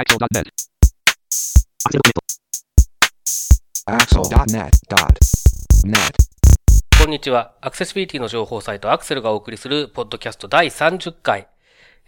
Axel.net. Axel.net.net. こんにちは。アクセシビリティの情報サイトアクセルがお送りするポッドキャスト第30回。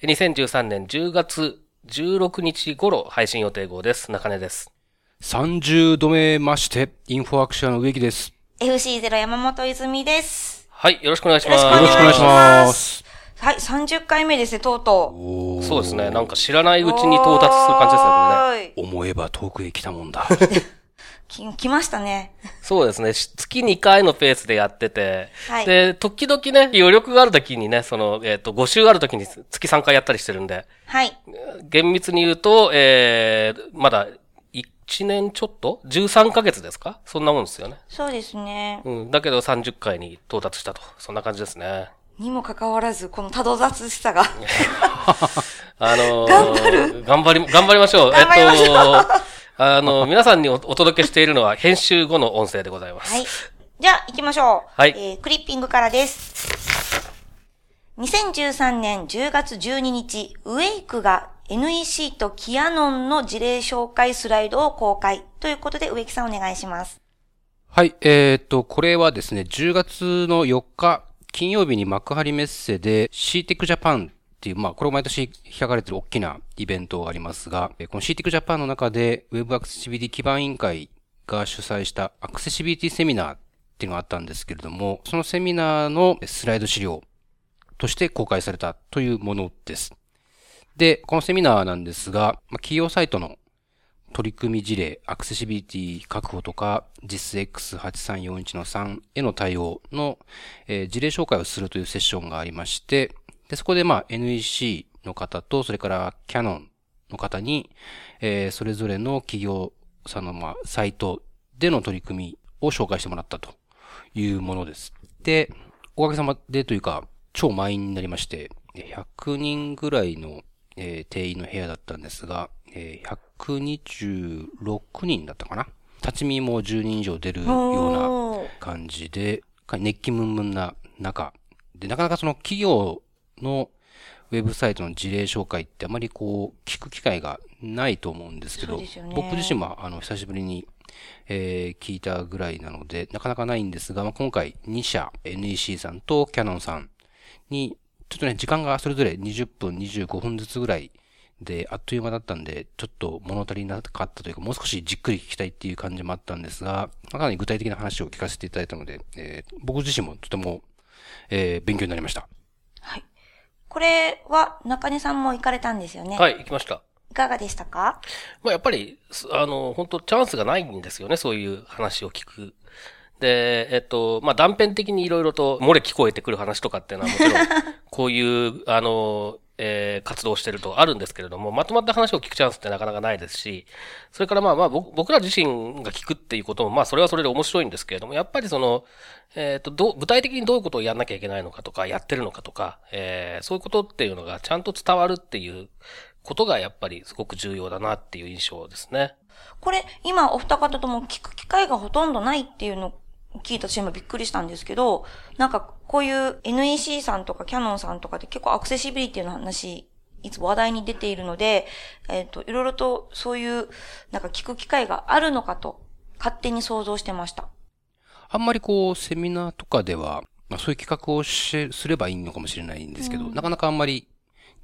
2013年10月16日頃配信予定号です。中根です。30度目まして、インフォアクションの植木です。FC0 山本泉です。はい、よろしくお願いします。よろしくお願いしよろしくお願いします。はい、30回目ですね、とうとう。そうですね。なんか知らないうちに到達する感じですね、これね。ね。思えば遠くへ来たもんだ。き来ましたね。そうですね。し月2回のペースでやってて、はいで、時々ね、余力がある時にね、その、えっ、と、5週ある時に月3回やったりしてるんで、はい。厳密に言うと、えー、まだ1年ちょっと ?13 ヶ月ですか？そんなもんですよね。そうですね。うん。だけど30回に到達したと。そんな感じですね。にもかかわらず、このたど雑しさが。あのー頑張る？頑張り、頑張りましょう。頑張りましょうえっと、あの、皆さんにおお届けしているのは編集後の音声でございます。はい。じゃあ、行きましょう。はいえー、クリッピングからです。2013年10月12日、ウェイクが NEC とキアノンの事例紹介スライドを公開。ということで、植木さんお願いします。はい、えーっと、これはですね、10月の4日、金曜日に幕張メッセで CTEC Japan っていう、まあ、これ毎年開かれてる大きなイベントがありますが、この CTEC Japan の中で Web アクセシビリティ基盤委員会が主催したアクセシビリティセミナーっていうのがあったんですけれども、そのセミナーのスライド資料として公開されたというものです。で、このセミナーなんですが、ま、企業サイトの取り組み事例、アクセシビリティ確保とか、実 X8341 の3への対応の、えー事例紹介をするというセッションがありまして、で、そこでまあ NEC の方と、それから Canon の方に、えーそれぞれの企業さんのまあサイトでの取り組みを紹介してもらったというものです。で、おかげさまでというか、超満員になりまして、100人ぐらいの、えー定員の部屋だったんですが、えー126人だったかな？立ち見も10人以上出るような感じで、か熱気ムンムンな中、で、なかなかその企業のウェブサイトの事例紹介ってあまりこう、聞く機会がないと思うんですけど、ね。僕自身はあの、久しぶりに、えー聞いたぐらいなので、なかなかないんですが、まあ、今回2社、NEC さんと Canon さんに、ちょっとね、時間がそれぞれ20分、25分ずつぐらいで、あっという間だったんで、ちょっと物足りなかったというか、もう少しじっくり聞きたいっていう感じもあったんですが、まあかなり具体的な話を聞かせていただいたので、えー僕自身もとても、えー勉強になりました。はい。これは中根さんも行かれたんですよね？。はいい、行きました。いかがでしたか？まあ、やっぱり、すあの、本当チャンスがないんですよね、そういう話を聞く。で、えっと、まあ、断片的にいろいろと漏れ聞こえてくる話とかっていうのはもちろん、こういう、あの、えー活動してるとあるんですけれども、まとまった話を聞くチャンスってなかなかないですし、それからまあまあ僕ら自身が聞くっていうことも、まあそれはそれで面白いんですけれども、やっぱりその、えっ、と、ど、具体的にどういうことをやんなきゃいけないのかとか、やってるのかとか、えーそういうことっていうのがちゃんと伝わるっていうことがやっぱりすごく重要だなっていう印象ですね。これ、今お二方とも聞く機会がほとんどないっていうの聞いた私今びっくりしたんですけど、なんかこういう NEC さんとかキャノンさんとかで結構アクセシビリティの話、いつも話題に出ているので、えっ、と、いろいろとそういう、なんか聞く機会があるのかと、勝手に想像してました。あんまりこう、セミナーとかでは、まあそういう企画をしすればいいのかもしれないんですけど、なかなかあんまり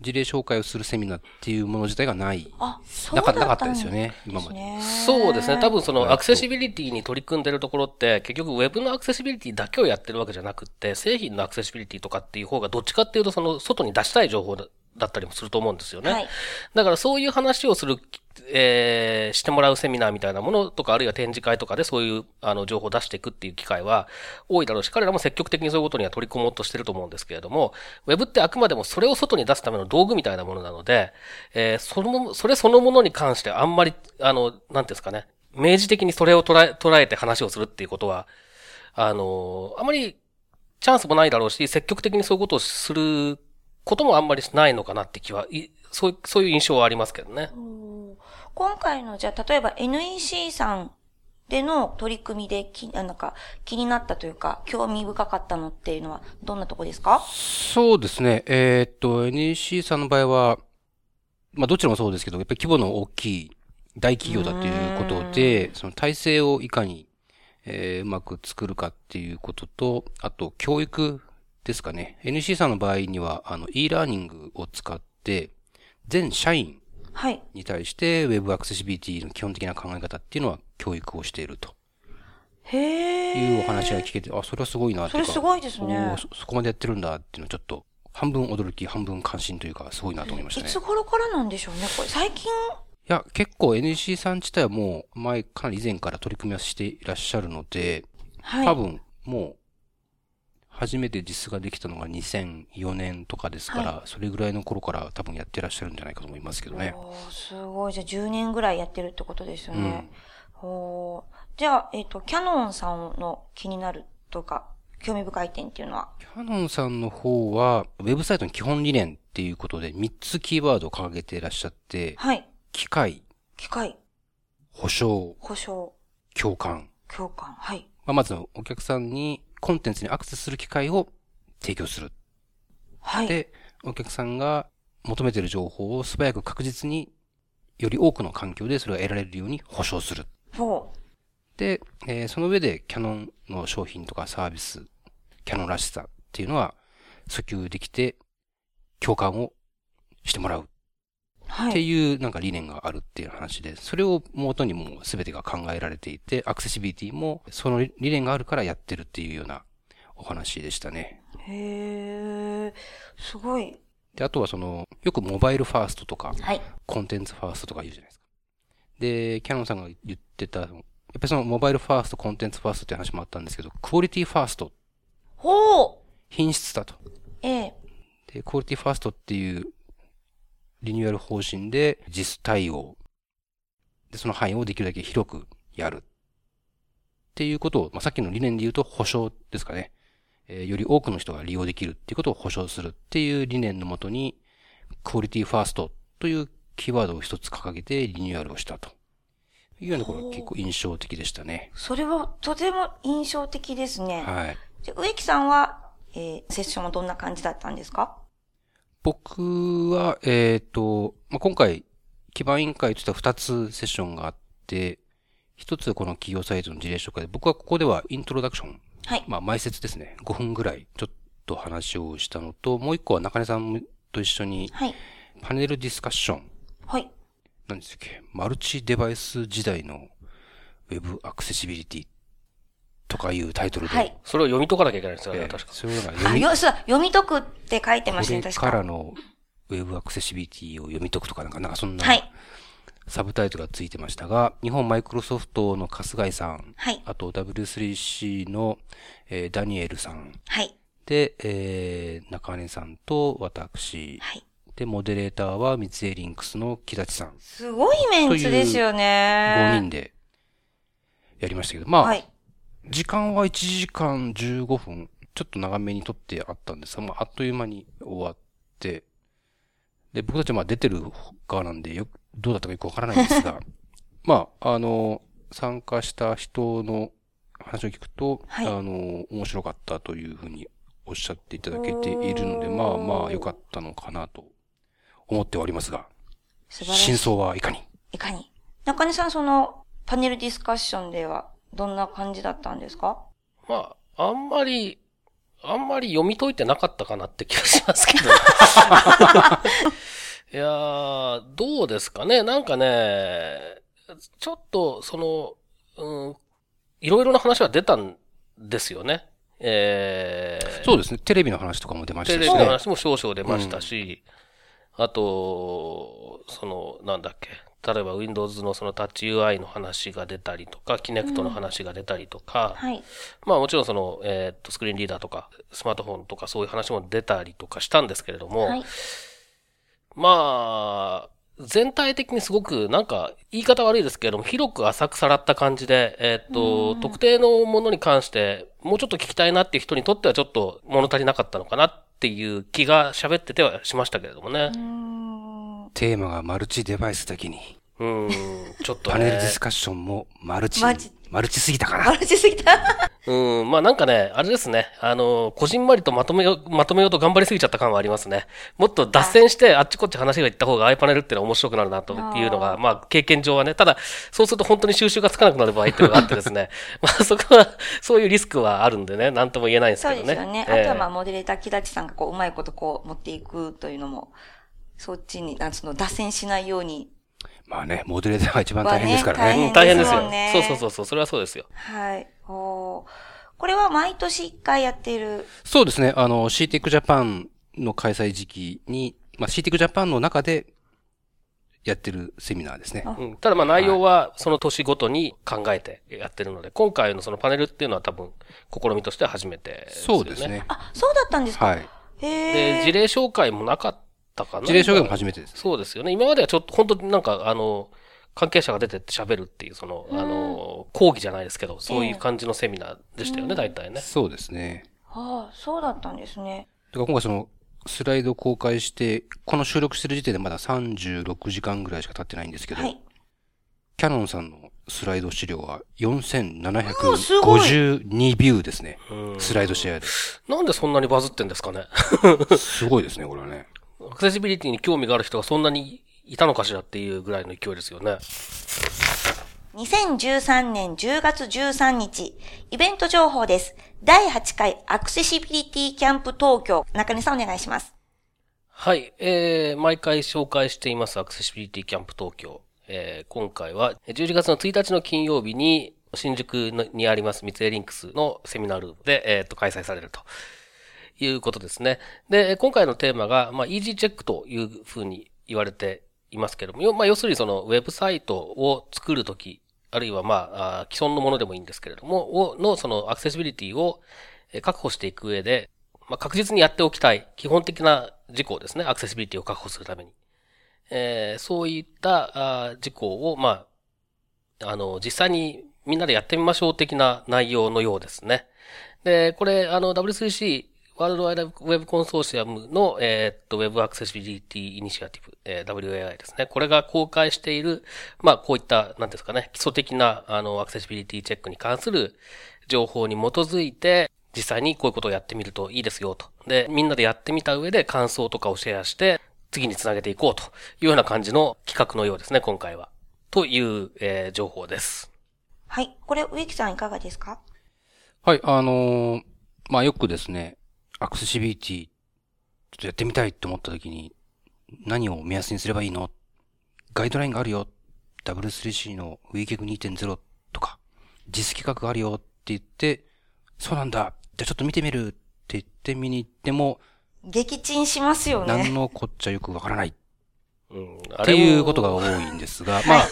事例紹介をするセミナーっていうもの自体がない。あ、そうなだったかなかったですよね、今まで。ねそうですね。多分そのはいアクセシビリティに取り組んでるところって、結局ウェブのアクセシビリティだけをやってるわけじゃなくって、製品のアクセシビリティとかっていう方がどっちかっていうとその外に出したい情報だだったりもすると思うんですよね。はいだからそういう話をする、えーしてもらうセミナーみたいなものとか、あるいは展示会とかでそういうあの情報を出していくっていう機会は多いだろうし、彼らも積極的にそういうことには取り組もうとしてると思うんですけれども、ウェブってあくまでもそれを外に出すための道具みたいなものなので、えーその、それそのものに関してあんまり、あの、なんていうんですかね、明示的にそれを捉え、捉えて話をするっていうことは、あの、あまりチャンスもないだろうし、積極的にそういうことをすることもあんまりないのかなって気は、いそうそういう印象はありますけどね。今回の、じゃあ、例えば NEC さんでの取り組みでき、あなんか、気になったというか、興味深かったのっていうのは、どんなとこですか？そうですね。えーっと、NEC さんの場合は、まあどちらもそうですけど、やっぱり規模の大きい大企業だということで、その体制をいかに、えー、うまく作るかっていうことと、あと教育ですかね。NC さんの場合には、あの、e ラーニングを使って、全社員はい。に対して Web アクセシビリティの基本的な考え方っていうのは教育をしているとへえ。いうお話が聞けて、あ、それはすごいなって。それすごいですねそ。そこまでやってるんだっていうのはちょっと、半分驚き、半分関心というか、すごいなと思いましたね。いつ頃からなんでしょうね？これ最近、いや、結構 NC さん自体はもう前、かなり以前から取り組みはしていらっしゃるので、はい。多分もう、初めて実ができたのが2004年とかですから、それぐらいの頃から多分やってらっしゃるんじゃないかと思いますけどね。すごい。じゃあ10年ぐらいやってるってことですよね。おーじゃあ、えっ、と、キャノンさんの気になるとか、興味深い点っていうのは？キャノンさんの方は、ウェブサイトの基本理念っていうことで3つキーワードを掲げていらっしゃって、はい。機械、機械、保証、保証、共感。共感。はい。まあ、まずお客さんにコンテンツにアクセスする機会を提供する。はい。で、お客さんが求めている情報を素早く確実により多くの環境でそれが得られるように保証する。ほで、えーその上でキャノンの商品とかサービス、キャノンらしさっていうのは訴求できて共感をしてもらう。っていうなんか理念があるっていう話で、それを元にもう全てが考えられていて、アクセシビリティもその理念があるからやってるっていうようなお話でしたね。へえ、すごい。で、あとはその、よく mobile first とか、はい。 content first とか言うじゃないですか。で、キヤノンさんが言ってた、やっぱりその mobile first、content first って話もあったんですけど、 quality first、ほう品質だと。ええ。で、 quality first っていうリニューアル方針で実対応。で、その範囲をできるだけ広くやる。っていうことを、まあ、さっきの理念で言うと保証ですかね。えーより多くの人が利用できるっていうことを保証するっていう理念のもとに、クオリティファーストというキーワードを一つ掲げてリニューアルをしたと。いうようなところが結構印象的でしたね。それはとても印象的ですね。はい。植木さんは、えー、セッションはどんな感じだったんですか？僕は、えっ、と、まあ、今回、基盤委員会としては2つセッションがあって、一つはこの企業サイトの事例紹介で、僕はここではイントロダクション、はい。まあ、前説ですね。5分ぐらい、ちょっと話をしたのと、もう一個は中根さんと一緒に、はい。パネルディスカッション、はい。何でしたっけ、マルチデバイス時代のウェブアクセシビリティとかいうタイトルで、はい。それを読み解かなきゃいけないんですよね、えー確か。そうい読み、よ、そう、読み解くって書いてましたね、確か。からのウェブアクセシビリティを読み解くとかなんか、なんかそんな、はい。サブタイトルがついてましたが、日本マイクロソフトの春日井さん、はい。あと W3C の、えーダニエルさん、はい。で、えー中根さんと私、はい。で、モデレーターは三井リンクスの木立さん、すごいメンツですよね。5人でやりましたけど、まあ、はい。時間は1時間15分、ちょっと長めにとってあったんですが、まあ、あっという間に終わって、で、僕たちはまあ出てる側なんで、よく、どうだったかよくわからないんですが、まあ、あの、参加した人の話を聞くと、はいあの、面白かったというふうにおっしゃっていただけているので、まあまあ良かったのかなと思っておりますが、真。相はいかに？いかに？中根さん、その、パネルディスカッションでは、どんな感じだったんですか？まあ、あんまり、あんまり読み解いてなかったかなって気がしますけど。いやー、どうですかね？なんかね、ちょっと、その、うん、いろいろな話は出たんですよね。えー、そうですね。テレビの話とかも出ましたテレビのしね。話も少々出ましたし、あと、その、なんだっけ、例えば Windows のそのタッチ UI の話が出たりとか、Kinect の話が出たりとか、はい。まあもちろんその、えーっと、スクリーンリーダーとか、スマートフォンとかそういう話も出たりとかしたんですけれども、はい。まあ、全体的にすごく、なんか、言い方悪いですけれども、広く浅くさらった感じで、えーっと、特定のものに関して、もうちょっと聞きたいなっていう人にとってはちょっと物足りなかったのかなっていう気が喋っててはしましたけれどもね。テーマがマルチデバイスだけに、うん、ちょっとね。パネルディスカッションもマルチマジマルチすぎたかな。マルチすぎた？うん、まあなんかね、あれですね。あの、こじんまりとまとめよう、まとめようと頑張りすぎちゃった感はありますね。もっと脱線してあっちこっち話がいった方が i パネルってのは面白くなるなというのが、まあ経験上はね。ただ、そうすると本当に収集がつかなくなる場合っていうのがあってですね。まあそこは、そういうリスクはあるんでね、なんとも言えないんですそうけどね。ですよね。ええあとはまあ、モデレーター木立さんがこう、うまいことこう、持っていくというのも、そっちに、なんつうの、脱線しないように。まあね、モデレーターが一番大変ですからね。まあねうん、大変ですよね。そうそうそうそう、それはそうですよ。はい。おーこれは毎年一回やっている？そうですね。あの、CTEC Japan の開催時期に、まあ、CTEC Japan の中でやってるセミナーですね。うん、ただまあ内容はその年ごとに考えてやってるので、今回のそのパネルっていうのは多分試みとしては初めてですよね。そうですね。あ、そうだったんですか？はい。へで、え。事例紹介もなかったかな。事例証言も初めてです。そうですよね。今まではちょっと本当になんかあの、関係者が出てって喋るっていう、その、あの、講義じゃないですけど、そういう感じのセミナーでしたよね、大体ね。そうですね。ああ、そうだったんですね。だから今回その、スライド公開して、この収録してる時点でまだ36時間ぐらいしか経ってないんですけど、はい。キャノンさんのスライド資料はおーすごい4752ビューですね。うんスライドシェアで。なんでそんなにバズってんですかね。すごいですね、これはね。アクセシビリティに興味がある人がそんなにいたのかしらっていうぐらいの勢いですよね。2013年10月13日、イベント情報です。第8回アクセシビリティキャンプ東京。中根さんお願いします。はい、えー、毎回紹介していますアクセシビリティキャンプ東京。えー、今回は11月の1日の金曜日に新宿にあります三井リンクスのセミナールームで、えー、と開催されるということですね。で、今回のテーマが、まあ、イージーチェックというふうに言われていますけども、まあ、要するにそのウェブサイトを作るとき、あるいはまあ、既存のものでもいいんですけれども、のそのアクセシビリティを確保していく上で、まあ、確実にやっておきたい基本的な事項ですね。アクセシビリティを確保するために。えーそういった事項を、まあ、あの、実際にみんなでやってみましょう的な内容のようですね。で、これ、あの、W3C、ワールドワイドウェブコンソーシアムの、えーっと、ウェブアクセシビリティイニシアティブ、えー WAI ですね。これが公開している、まあ、こういった、なんですかね、基礎的な、あの、アクセシビリティチェックに関する情報に基づいて、実際にこういうことをやってみるといいですよと。で、みんなでやってみた上で感想とかをシェアして、次につなげていこうというような感じの企画のようですね、今回は。という、えー情報です。はい。これ、植木さんいかがですか？はい、あのーまあ、よくですね、アクセシビリティ、ちょっとやってみたいと思った時に、何を目安にすればいいの？ガイドラインがあるよ。W3C の WeGag2.0 とか、実企画があるよって言って、そうなんだ。じゃあちょっと見てみるって言って見に行っても、撃沈しますよ何ね。のこっちゃよくわからないっうん。ていうことが多いんですが、まあ、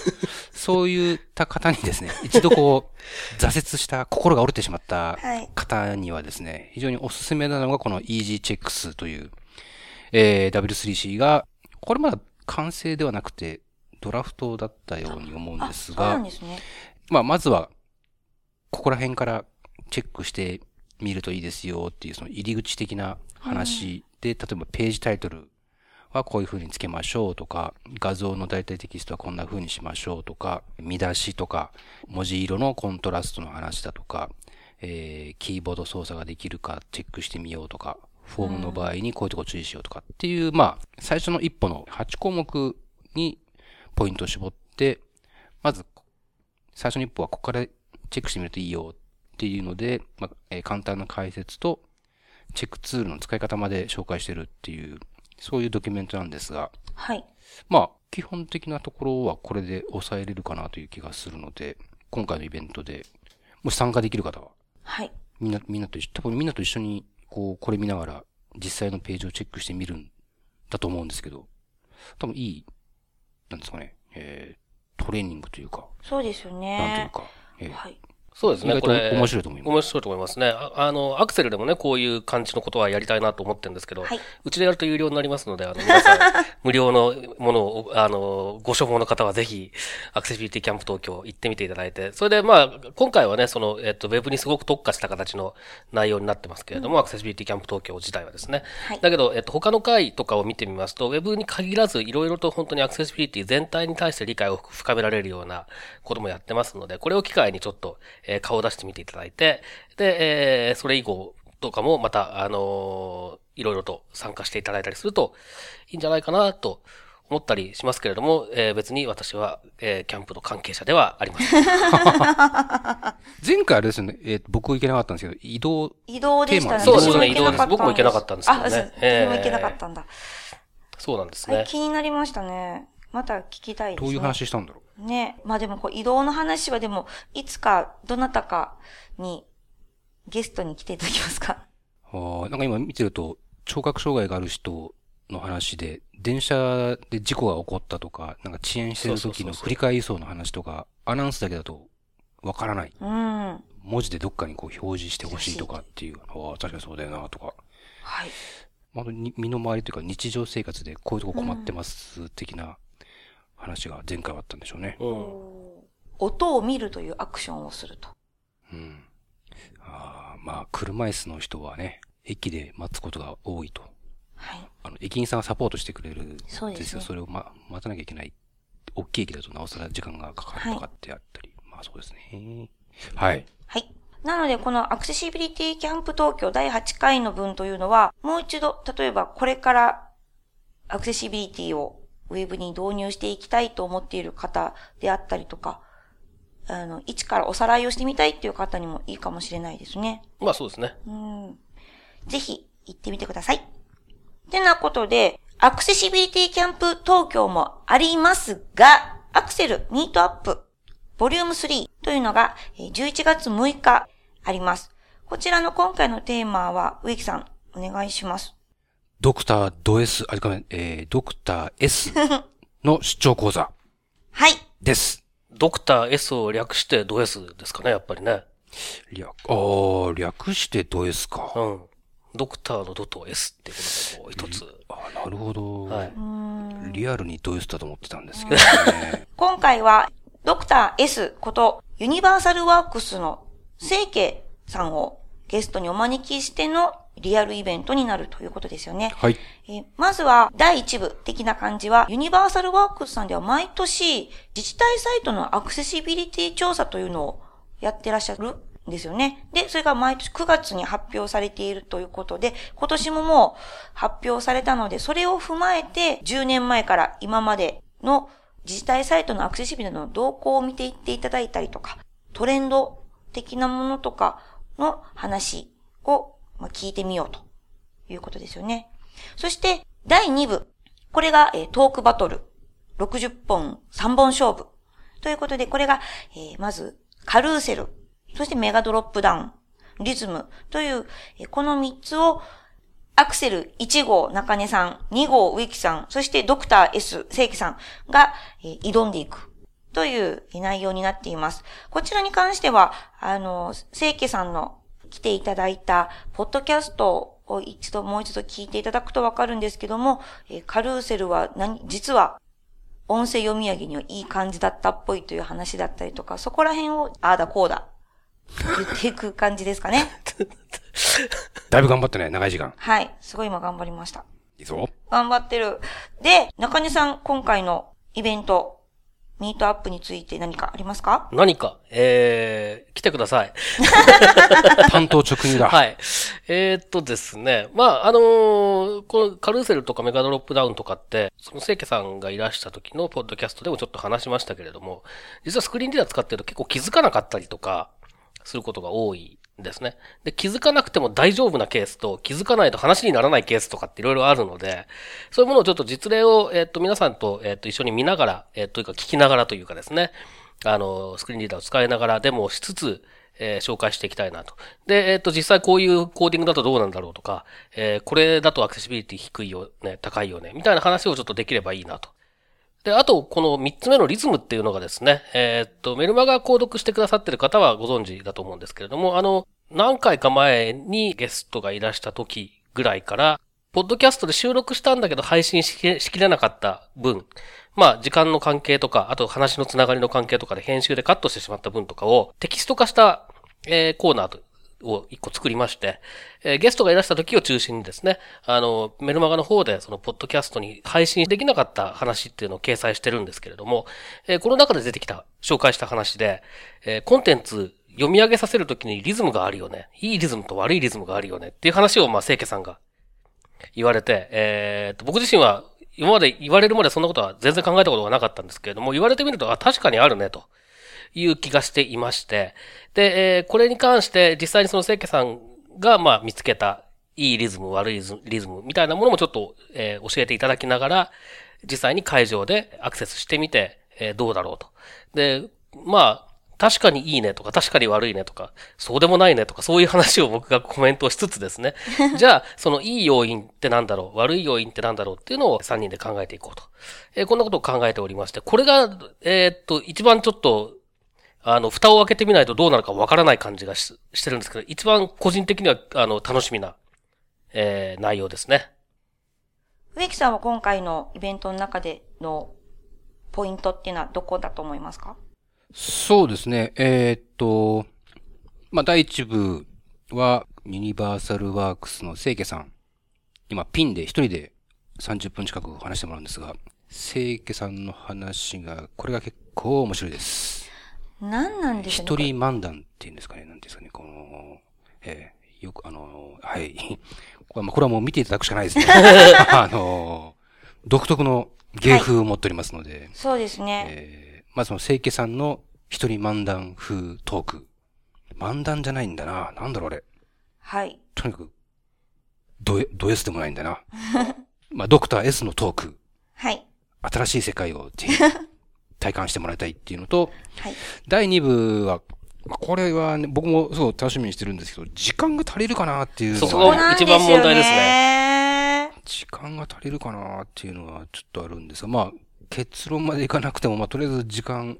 そういった方にですね、一度こう、挫折した、心が折れてしまったはい方にはですね、非常におすすめなのがこの Easy Checks という、えー、W3C が、これまだ完成ではなくて、ドラフトだったように思うんあ、ですが、ですね。まあ、まずは、ここら辺からチェックしてみるといいですよっていう、その入り口的な話で、例えばページタイトルはこういう風につけましょうとか、画像の大体テキストはこんな風にしましょうとか、見出しとか、文字色のコントラストの話だとか、えー、キーボード操作ができるかチェックしてみようとか、フォームの場合にこういうとこ注意しようとかっていう、まあ、最初の一歩の8項目にポイントを絞って、まず最初の一歩はここからチェックしてみるといいよっていうので、まあえー簡単な解説と、チェックツールの使い方まで紹介してるっていう、そういうドキュメントなんですが、はい。まあ、基本的なところはこれで抑えれるかなという気がするので、今回のイベントで、もし参加できる方は、はい。みんな、みんなと一緒、多分みんなと一緒に、こう、これ見ながら、実際のページをチェックしてみるんだと思うんですけど、多分いい、なんですかね、えー、トレーニングというか、そうですよなんというね。か、えーはい。そうですね。意外とこれ面白いと思います面白いと思いますね。ああの、アクセルでもね、こういう感じのことはやりたいなと思ってるんですけど、はいうちでやると有料になりますので、あの、皆さん、無料のものを、あの、ご所望の方はぜひ、アクセシビリティキャンプ東京行ってみていただいて、それでまあ、今回はね、その、えっと、ウェブにすごく特化した形の内容になってますけれども、アクセシビリティキャンプ東京自体はですね。はいだけど、えっと、他の回とかを見てみますと、ウェブに限らず、いろいろと本当にアクセシビリティ全体に対して理解を深められるようなこともやってますので、これを機会にちょっと、えー顔を出してみていただいて、で、えーそれ以後とかもまた、あのーいろいろと参加していただいたりするといいんじゃないかなと思ったりしますけれども、えー別に私は、えーキャンプの関係者ではありません。前回あれですよね、えー僕行けなかったんですけど、移動、移動でしたね。テーマそうですね私も行けなかったん移動です僕も行けなかったんですけどねあ、そうええ私も行けなかったんだ。そうなんですね。気になりましたね。また聞きたいですね。どういう話したんだろう？ね。まあでもこう移動の話はでも、いつかどなたかにゲストに来ていただけますか？あーなんか今見てると、聴覚障害がある人の話で、電車で事故が起こったとか、なんか遅延してる時のそうそうそうそう振り替え輸送の話とか、アナウンスだけだとわからない。うん。文字でどっかにこう表示してほしいとかっていう、ああ、確かにそうだよなとか。はい。まあ、に身の回りというか日常生活でこういうとこ困ってます的な話が前回はあったんでしょうね。うん。音を見るというアクションをすると。うん。ああまあ、車椅子の人はね、駅で待つことが多いと。はい。あの、駅員さんがサポートしてくれるんそうですねよ。それを、ま、待たなきゃいけない。大きい駅だとなおさら時間がかかるとかってあったり。まあそうですね。はい。はい。なので、このアクセシビリティキャンプ東京第8回の分というのは、もう一度、例えばこれからアクセシビリティをウェブに導入していきたいと思っている方であったりとか、あの、一からおさらいをしてみたいっていう方にもいいかもしれないですね。まあそうですね。うん。ぜひ行ってみてください。てなことで、 Accessibility Camp 東京もありますが、 Accsell Meetup volume 3というのがえー11月6日あります。こちらの今回のテーマは、植木さん、お願いします。 Doctor ド S、あ、ごめん、えー、ドクター S の出張講座はい。です。ドクター S を略してド S ですかね、やっぱりね。略、あー、略してド S か。うん。ドクターのドと S っていうことがこう一つ。あなるほど。はい。リアルにド S だと思ってたんですけどね。今回は、ドクター S こと、ユニバーサルワークスの清家さんをゲストにお招きしてのリアルイベントになるということですよね。はい。えーまずは、第一部的な感じは、ユニバーサルワークスさんでは毎年、自治体サイトのアクセシビリティ調査というのをやってらっしゃるんですよね。で、それが毎年9月に発表されているということで、今年ももう発表されたので、それを踏まえて、10年前から今までの自治体サイトのアクセシビリティの動向を見ていっていただいたりとか、トレンド的なものとかの話をまあ聞いてみようということですよね。そして、第2部。これが、えートークバトル。60本、3本勝負。ということで、これが、えーまず、カルーセル。そしてメガドロップダウン。リズム。という、えーこの3つを、アクセル1号中根さん、2号植木さん、そしてドクター S 正規さんが、えー挑んでいく。という内容になっています。こちらに関しては、あの、正規さんの来ていただいた、ポッドキャストを一度、もう一度聞いていただくとわかるんですけども、えーカルーセルは何、実は、音声読み上げにはいい感じだったっぽいという話だったりとか、そこら辺を、ああだこうだ、言っていく感じですかね。だいぶ頑張ってね、長い時間。はい。すごい今頑張りました。いいぞ。頑張ってる。で、中根さん、今回のイベント、ミートアップについて何かありますか？何か、えー、来てください。担当直入だ。はい。えー、っとですね。まあ、あのーこのカルーセルとかメガドロップダウンとかって、その清家さんがいらした時のポッドキャストでもちょっと話しましたけれども、実はスクリーンリーダー使ってると結構気づかなかったりとか、することが多いんですね。で、気づかなくても大丈夫なケースと、気づかないと話にならないケースとかっていろいろあるので、そういうものをちょっと実例を、えーっと、皆さんと、えーっと、一緒に見ながら、えーというか聞きながらというかですね、あの、スクリーンリーダーを使いながらデモをしつつ、えー紹介していきたいなと。で、えっ、と、実際こういうコーディングだとどうなんだろうとか、えーこれだとアクセシビリティ低いよね、高いよね、みたいな話をちょっとできればいいなと。で、あと、この3つ目のリズムっていうのがですね、えーっと、メルマガ購読してくださってる方はご存知だと思うんですけれども、あの、何回か前にゲストがいらした時ぐらいから、ポッドキャストで収録したんだけど配信しきれなかった分、まあ、時間の関係とか、あと話のつながりの関係とかで編集でカットしてしまった分とかをテキスト化した、えーコーナーとを一個作りまして、えーゲストがいらした時を中心にですね、あの、メルマガの方でそのポッドキャストに配信できなかった話っていうのを掲載してるんですけれども、えーこの中で出てきた、紹介した話で、えーコンテンツ読み上げさせるときにリズムがあるよね。いいリズムと悪いリズムがあるよねっていう話を、まあ、清家さんが言われて、えーと、僕自身は今まで言われるまでそんなことは全然考えたことがなかったんですけれども、言われてみると、あ、確かにあるね、という気がしていまして、で、えーこれに関して実際にその清家さんが、まあ、見つけたいいリズム、悪いリズムみたいなものもちょっと、えー教えていただきながら、実際に会場でアクセスしてみて、えーどうだろうと。で、まあ、確かにいいねとか、確かに悪いねとか、そうでもないねとか、そういう話を僕がコメントをしつつですね。じゃあ、そのいい要因ってなんだろう、悪い要因ってなんだろうっていうのを3人で考えていこうと。えーこんなことを考えておりまして、これが、えーっと、一番ちょっと、あの、蓋を開けてみないとどうなるかわからない感じがししてるんですけど、一番個人的には、あの、楽しみな、えー内容ですね。植木さんは今回のイベントの中でのポイントっていうのはどこだと思いますか？そうですね。えーっと、まあ、第一部は、ユニバーサルワークスの清家さん。今、ピンで一人で30分近く話してもらうんですが、清家さんの話が、これが結構面白いです。何なんでしょう一人漫談っていうんですかね、なんですかね、この、えーよく、あの、はい。これはまあこれはもう見ていただくしかないですね。あの、独特の芸風を持っておりますので、そうですね。えーまずその清家さんの一人漫談風トーク。漫談じゃないんだな。なんだろうあれ。はい。とにかく、ドエ、ド S でもないんだな。まあ、ドクター S のトーク。はい。新しい世界をぜひ体感してもらいたいっていうのと、はい。第2部は、まあこれはね、僕もすごい楽しみにしてるんですけど、時間が足りるかなっていうのそうそはこが一番問題ですね。時間が足りるかなっていうのはちょっとあるんですが、まあ、結論までいかなくても、まあ、とりあえず時間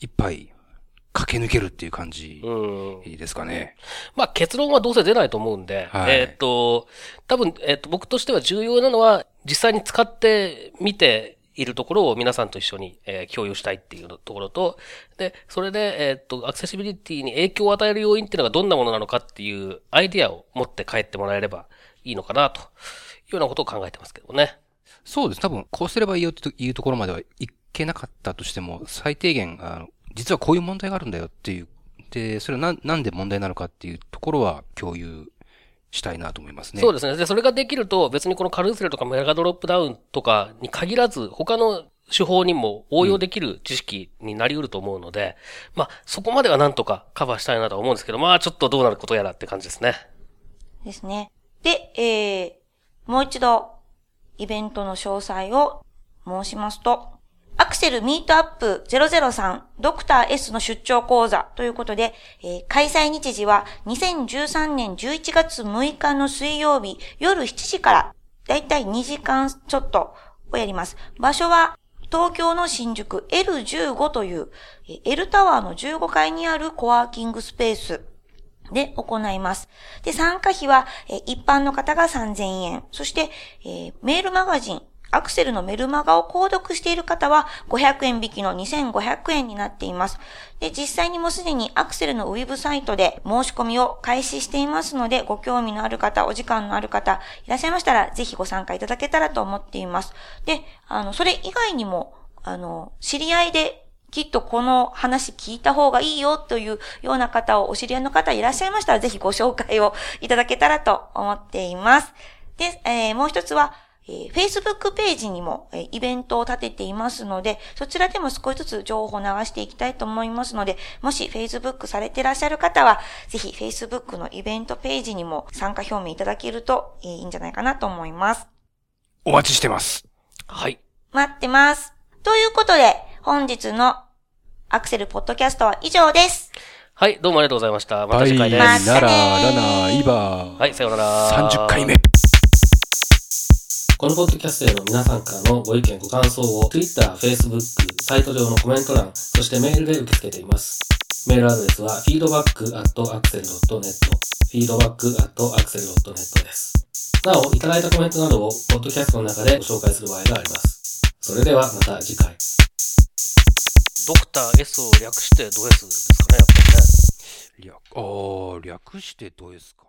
いっぱい駆け抜けるっていう感じうん。ですかね。まあ結論はどうせ出ないと思うんで、はいえーっと、多分、えーっと、僕としては重要なのは、実際に使ってみているところを皆さんと一緒に、えー共有したいっていうところと、で、それで、えーっと、アクセシビリティに影響を与える要因っていうのがどんなものなのかっていうアイディアを持って帰ってもらえればいいのかな、というようなことを考えてますけどね。そうです。多分、こうすればいいよっていうところまではいけなかったとしても、最低限、あの、実はこういう問題があるんだよっていう、で、それはななんで問題なのかっていうところは共有したいなと思いますね。そうですね。で、それができると、別にこのカルーセルとかメガドロップダウンとかに限らず、他の手法にも応用できる知識になり得ると思うので、まあ、そこまではなんとかカバーしたいなとは思うんですけど、まあ、ちょっとどうなることやらって感じですね。ですね。で、えー、もう一度、イベントの詳細を申しますと、アクセルミートアップ003ドクター S の出張講座ということで、えー開催日時は2013年11月6日の水曜日夜7時からだいたい2時間ちょっとをやります。場所は東京の新宿 L15 という L タワーの15階にあるコワーキングスペースで行います。で、参加費は、一般の方が3000円。そして、メールマガジン、アクセルのメルマガを購読している方は500円引きの2500円になっています。で、実際にもすでにアクセルのウェブサイトで申し込みを開始していますので、ご興味のある方、お時間のある方、いらっしゃいましたら、ぜひご参加いただけたらと思っています。で、あの、それ以外にも、あの、知り合いできっとこの話聞いた方がいいよというような方をお知り合いの方いらっしゃいましたら、ぜひご紹介をいただけたらと思っています。で、えーもう一つは、えー Facebook ページにも、えーイベントを立てていますので、そちらでも少しずつ情報を流していきたいと思いますので、もし Facebook されていらっしゃる方は、ぜひ Facebook のイベントページにも参加表明いただけると、えーいいんじゃないかなと思います。お待ちしてます。はい。待ってます。ということで、本日のアクセルポッドキャストは以上です。はい、どうもありがとうございました。また次回で。ますたねなら、ラナ、イバー。はい、さようなら。30回目。このポッドキャストへの皆さんからのご意見ご感想を Twitter、Facebook、サイト上のコメント欄、そしてメールで受け付けています。メールアドレスは feedback.axel.net feedback.axel.net です。なお、いただいたコメントなどをポッドキャストの中でご紹介する場合があります。それではまた次回。ドクター S を略してド S ですかね、やっぱりね。略、ああ、略してどうですか